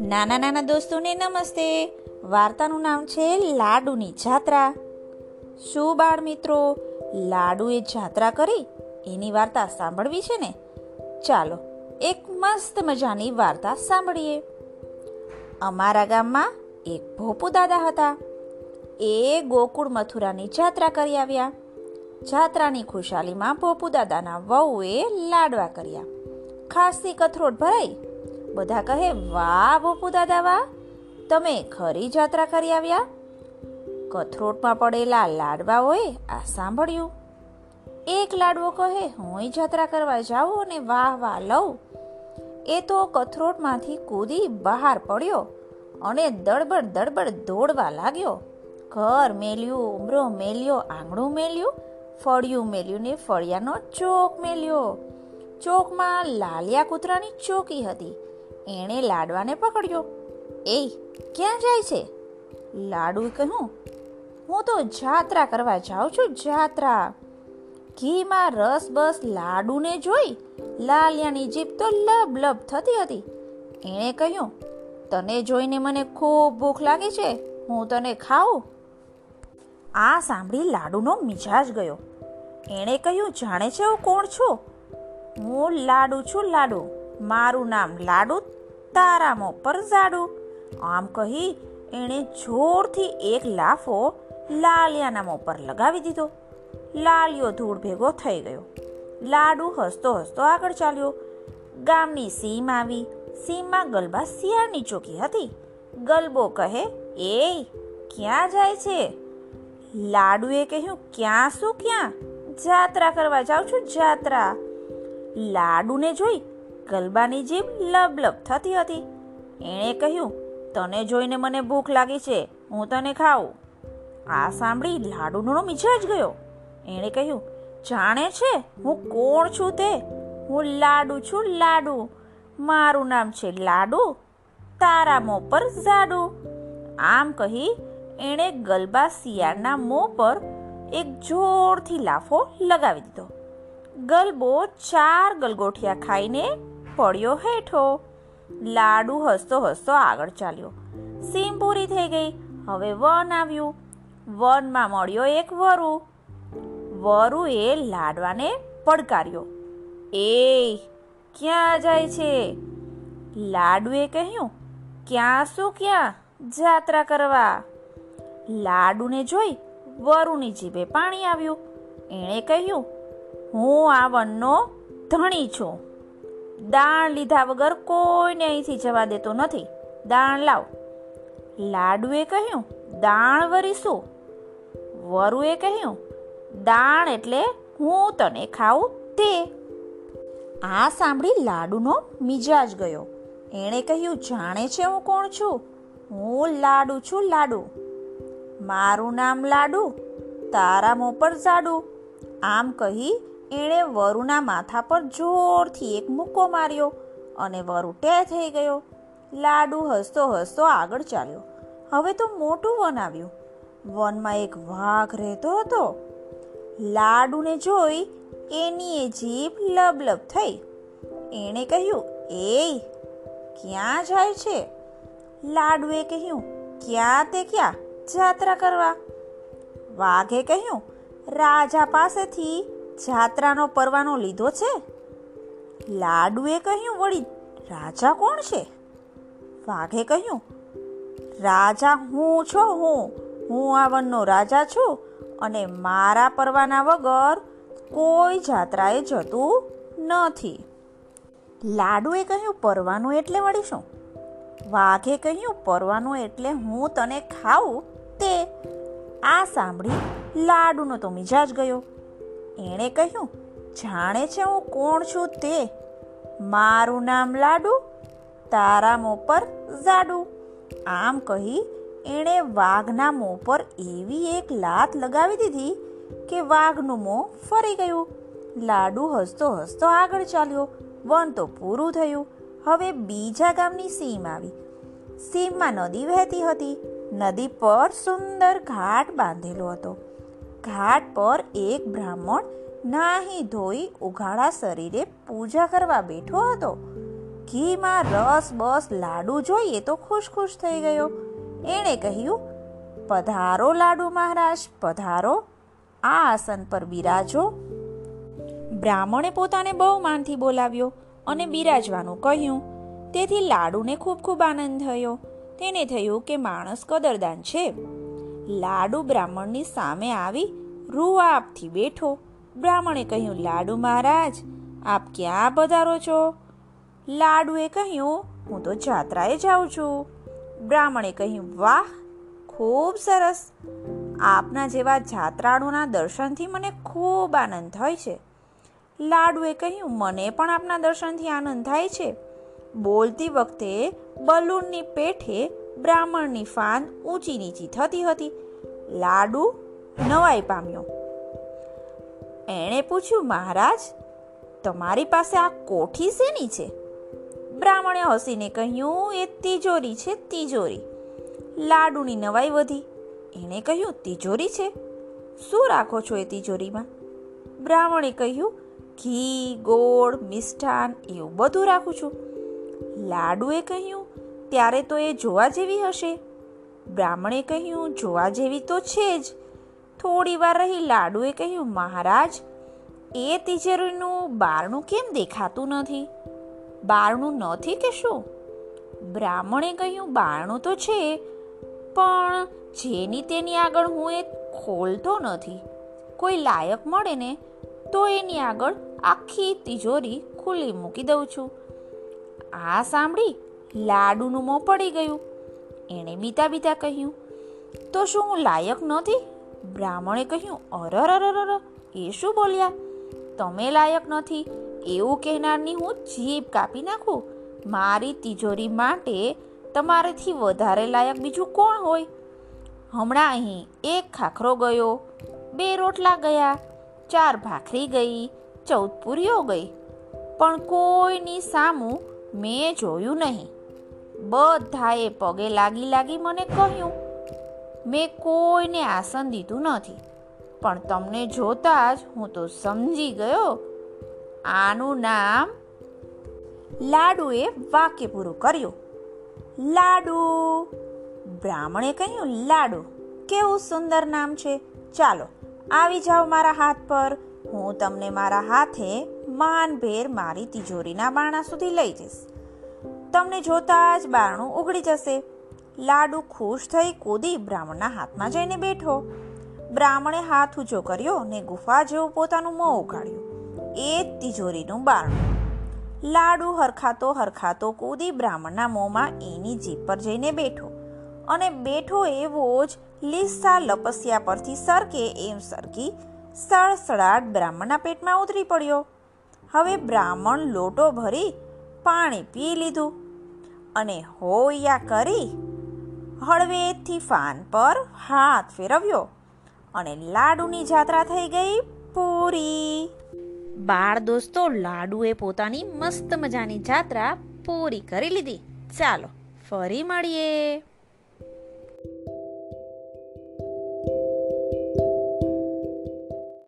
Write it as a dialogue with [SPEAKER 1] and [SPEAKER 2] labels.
[SPEAKER 1] નાના નાના દોસ્તોને નમસ્તે. વાર્તાનું નામ છે લાડુની જાત્રા. શું બાળ મિત્રો, લાડુએ જાત્રા કરી? એની વાર્તા સાંભળવી છે ને? ચાલો, એક મસ્ત મજાની વાર્તા સાંભળીએ. અમારા ગામમાં એક ભોપુ દાદા હતા. એ ગોકુળ મથુરાની જાત્રા કરી આવ્યા. જાત્રાની ખુશાલીમાં પોપુદાદાના વહુએ લાડવા કર્યા. ખાસી કથરોટ ભરાઈ. બધા કહે, વાહ ભોપુ દાદા વાહ! તમે ખરી જાત્રા કરી આવ્યા? કથરોટમાં પડેલા લાડવાઓએ આ સાંભળ્યું. એક લાડવો કહે હું જાત્રા કરવા જાઉં અને વાહ વાહ લઉં. એ તો કથરોટમાંથી કૂદી બહાર પડ્યો અને દડબડ દડબડ દોડવા લાગ્યો. ઘર મેલ્યું, ઉમરો મેલ્યો, આંગણું મેલ્યું ફળિયું મેલ્યું ને ફળિયાનો ચોક મેલ્યો. ચોકમાં લાલિયા કૂતરાની ચોકી હતી. એણે લાડવાને પકડ્યો. એ ક્યાં જાય છે? લાડુ કહ્યું, હું તો જાત્રા કરવા જાઉં છું, જાત્રા. ઘીમાં રસ બસ લાડુને જોઈ લાલિયાની જીભ તો લબ લબ થતી હતી. એણે કહ્યું, તને જોઈને મને ખૂબ ભૂખ લાગી છે. હું તને ખાઉં. આ સાંભળી લાડુનો મિજાજ ગયો. એણે કહ્યું, જાણે છે હું કોણ છું? હું લાડુ છું, લાડુ. મારું નામ લાડુ તારામો પર જાડુ આમ કહી એણે જોરથી એક લાફો લાલિયાના મો પર લગાવી દીધો. લાલિયો ધૂળ ભેગો થઈ ગયો. લાડુ હસતો હસતો આગળ ચાલ્યો. ગામની સીમ આવી. સીમમાં ગલબા શિયાળની ચોકી હતી. ગલબો કહે એ ક્યાં જાય છે? લાડુએ કહ્યું, ક્યાં શું ક્યાં? જાત્રા કરવા જાઉં છું, જાત્રા. લાડુને જોઈ ગલબાની જીભ લબલબ થતી હતી. એણે કહ્યું, તને જોઈને મને ભૂખ લાગી છે, હું તને ખાઉં. આ સાંભળી લાડુનો મિજાજ ગયો. એણે કહ્યું, જાણે છે, હું કોણ છું તે? હું લાડુ છું, લાડુ. મારું નામ છે લાડુ. તારા મોં પર જાડુ આમ કહી એણે ગલબા શિયાળના મોં પર એક જોરથી લાફો લગાવી દીધો. ગલબો ચાર ગલગોઠિયા ખાઈને પડ્યો હેઠો. લાડુ હસતો હસતો આગળ ચાલ્યો. સીમ પૂરી થઈ ગઈ. હવે વન આવ્યું. વનમાં મળ્યો એક વરુ. વરુએ લાડવાને પડકાર્યો. એ ક્યાં જાય છે? લાડુએ કહ્યું. ક્યાં શું ક્યાં? જાત્રા કરવા. લાડુને જોઈ વરુની જીભે પાણી આવ્યું. એણે કહ્યું, હું આ વનનો ધણી છું. દાણ લીધા વગર કોઈને અહીંથી જવા દેતો નથી. દાણ લાવ. લાડુએ કહ્યું, દાણ વરીશું. વરુએ કહ્યું, દાણ એટલે હું તને ખાઉં તે. આ સાંભળી લાડુનો મિજાજ ગયો. એણે કહ્યું, જાણે છે હું કોણ છું? હું લાડુ છું લાડુ. મારું નામ લાડુ તારા મો પર ઝાડુ. આમ કહી એણે વરુના માથા પર જોરથી એક મુક્કો માર્યો અને વરુ ટે થઈ ગયો. લાડુ હસતો હસતો આગળ ચાલ્યો. હવે તો મોટું વન આવ્યું. વનમાં એક વાઘ રહેતો હતો. લાડુને જોઈ એની એ જીભ લબલબ થઈ. એણે કહ્યું એ ક્યાં જાય છે? લાડુએ કહ્યું, ક્યાં તે ક્યાં? જાત્રા કરવા. વાઘે કહ્યું, રાજા પાસેથી જાત્રાનો પરવાનો લીધો છે? લાડુએ કહ્યું, વળી રાજા કોણ છે? વાઘે કહ્યું, રાજા હું છો, હું હું આ વનનો રાજા છું અને મારા પરવાના વગર કોઈ જાત્રાએ જતું નથી. લાડુએ કહ્યું, પરવાનું એટલે વળી શું? વાઘે કહ્યું, પરવાનું એટલે હું તને ખાઉં તે. આ સાંભળી લાડુનો તો મિજાજ ગયો. એણે કહ્યું, જાણે છે હું કોણ છું તે? મારું નામ લાડુ, તારા મોં પર ઝાડુ આમ કહી એણે વાઘના મોં પર એવી એક લાત લગાવી દીધી કે વાઘનું મોં ફરી ગયું. લાડુ હસતો હસતો આગળ ચાલ્યો. વન તો પૂરું થયું. હવે બીજા ગામની સીમ આવી. સીમમાં નદી વહેતી હતી. નદી પર સુંદર ઘાટ બાંધેલો હતો. ઘાટ પર એક બ્રાહ્મણ નાહી ધોઈ ઉઘાડા શરીરે પૂજા કરવા બેઠો હતો. ઘીમાં રસ બસ લાડુ જોઈએ તો ખુશ ખુશ થઈ ગયો. એણે કહ્યું, પધારો લાડુ મહારાજ, પધારો. આ આસન પર બિરાજો. બ્રાહ્મણે પોતાને બહુ માનથી બોલાવ્યો અને બિરાજવાનું કહ્યું. તેથી લાડુને ખૂબ ખૂબ આનંદ થયો. તેને થયું કે માણસ કદરદાન છે. લાડુ બ્રાહ્મણની સામે આવી રૂ આપથી બેઠો. બ્રાહ્મણે કહ્યું, લાડુ મહારાજ, આપ ક્યાં પધારો છો? લાડુએ કહ્યું, હું તો જાત્રાએ જાઉં છું. બ્રાહ્મણે કહ્યું, વાહ, ખૂબ સરસ. આપના જેવા જાત્રાળુના દર્શનથી મને ખૂબ આનંદ થાય છે. લાડુએ કહ્યું, મને પણ આપના દર્શનથી આનંદ થાય છે. બોલતી વખતે બલૂનની પેઠે બ્રાહ્મણની ફાંદ ઊંચી નીચી થતી હતી. લાડુ નવાઈ પામ્યો. એણે પૂછ્યું, મહારાજ, તમારી પાસે આ કોઠી શેની છે? બ્રાહ્મણે હસીને કહ્યું, એ તિજોરી છે, તિજોરી. લાડુની નવાઈ વધી. એણે કહ્યું, તિજોરી છે? શું રાખો છો એ તિજોરીમાં? બ્રાહ્મણે કહ્યું, ઘી, ગોળ મિષ્ટાન એવું બધું રાખું છું. લાડુએ કહ્યું, ત્યારે તો એ જોવા જેવી હશે. બ્રાહ્મણે કહ્યું, જોવા જેવી તો છે જ. થોડી વાર રહી લાડુએ કહ્યું, મહારાજ, એ તિજોરીનું બારણું કેમ દેખાતું નથી? બારણું નથી કે શું? બ્રાહ્મણે કહ્યું, બારણું તો છે, પણ જેની તેની આગળ હું એ ખોલતો નથી. કોઈ લાયક મળે ને, તો એની આગળ આખી તિજોરી ખુલ્લી મૂકી દઉં છું. આ સાંભળી લાડુનું મોં પડી ગયું. એણે બીતા બીતા કહ્યું, તો શું હું લાયક નથી બ્રાહ્મણે કહ્યું, અરર અરર એ શું બોલ્યા? તમે લાયક નથી એવું કહેનારની હું જીભ કાપી નાખું. મારી તિજોરી માટે તમારેથી વધારે લાયક બીજું કોણ હોય? હમણાં અહીં એક ખાખરો ગયો, બે રોટલા ગયા, ચાર ભાખરી ગઈ, ચૌદ પૂરીઓ ગઈ. પણ કોઈની સામું મેં જોયું નહીં. બધાએ પગે લાગી લાગી મને કહ્યું, મેં કોઈને આસન દીધું નથી, પણ તમને જોતા જ હું તો સમજી ગયો. આનું નામ લાડુએ વાક્ય પૂરું કર્યું. લાડુ. બ્રાહ્મણે કહ્યું, લાડુ, કેવું સુંદર નામ છે. ચાલો, આવી જાઓ મારા હાથ પર. હું તમને મારા હાથે માનભેર મારી તિજોરીના બારણા સુધી લઈ જઈશ. તમને જોતા જ બારણું ઉઘડી જશે. લાડુ ખુશ થઈ કૂદી બ્રાહ્મણના હાથમાં જઈને બેઠો. બ્રાહ્મણે હાથ ઊંચો કર્યો ને ગુફા જેવું પોતાનું મોં ઉગાડ્યું. એ જ તિજોરીનું બારણું. લાડુ હરખાતો હરખાતો કૂદી બ્રાહ્મણના મોંમાં એની જીભ પર જઈને બેઠો અને બેઠો એવો જ લીસા લપસ્યા પરથી સરકે એમ સરકી સળસળાટ બ્રાહ્મણના પેટમાં ઉતરી પડ્યો. હવે બ્રાહ્મણ લોટો ભરી પાણી પી લીધું અને હોયા કરી હળવેથી ફાન પર હાથ ફેરવ્યો અને લાડુની જાત્રા થઈ ગઈ પૂરી. બાળ દોસ્તો, લાડુએ પોતાની મસ્ત મજાની જાત્રા પૂરી કરી લીધી. ચાલો, ફરી મળીએ.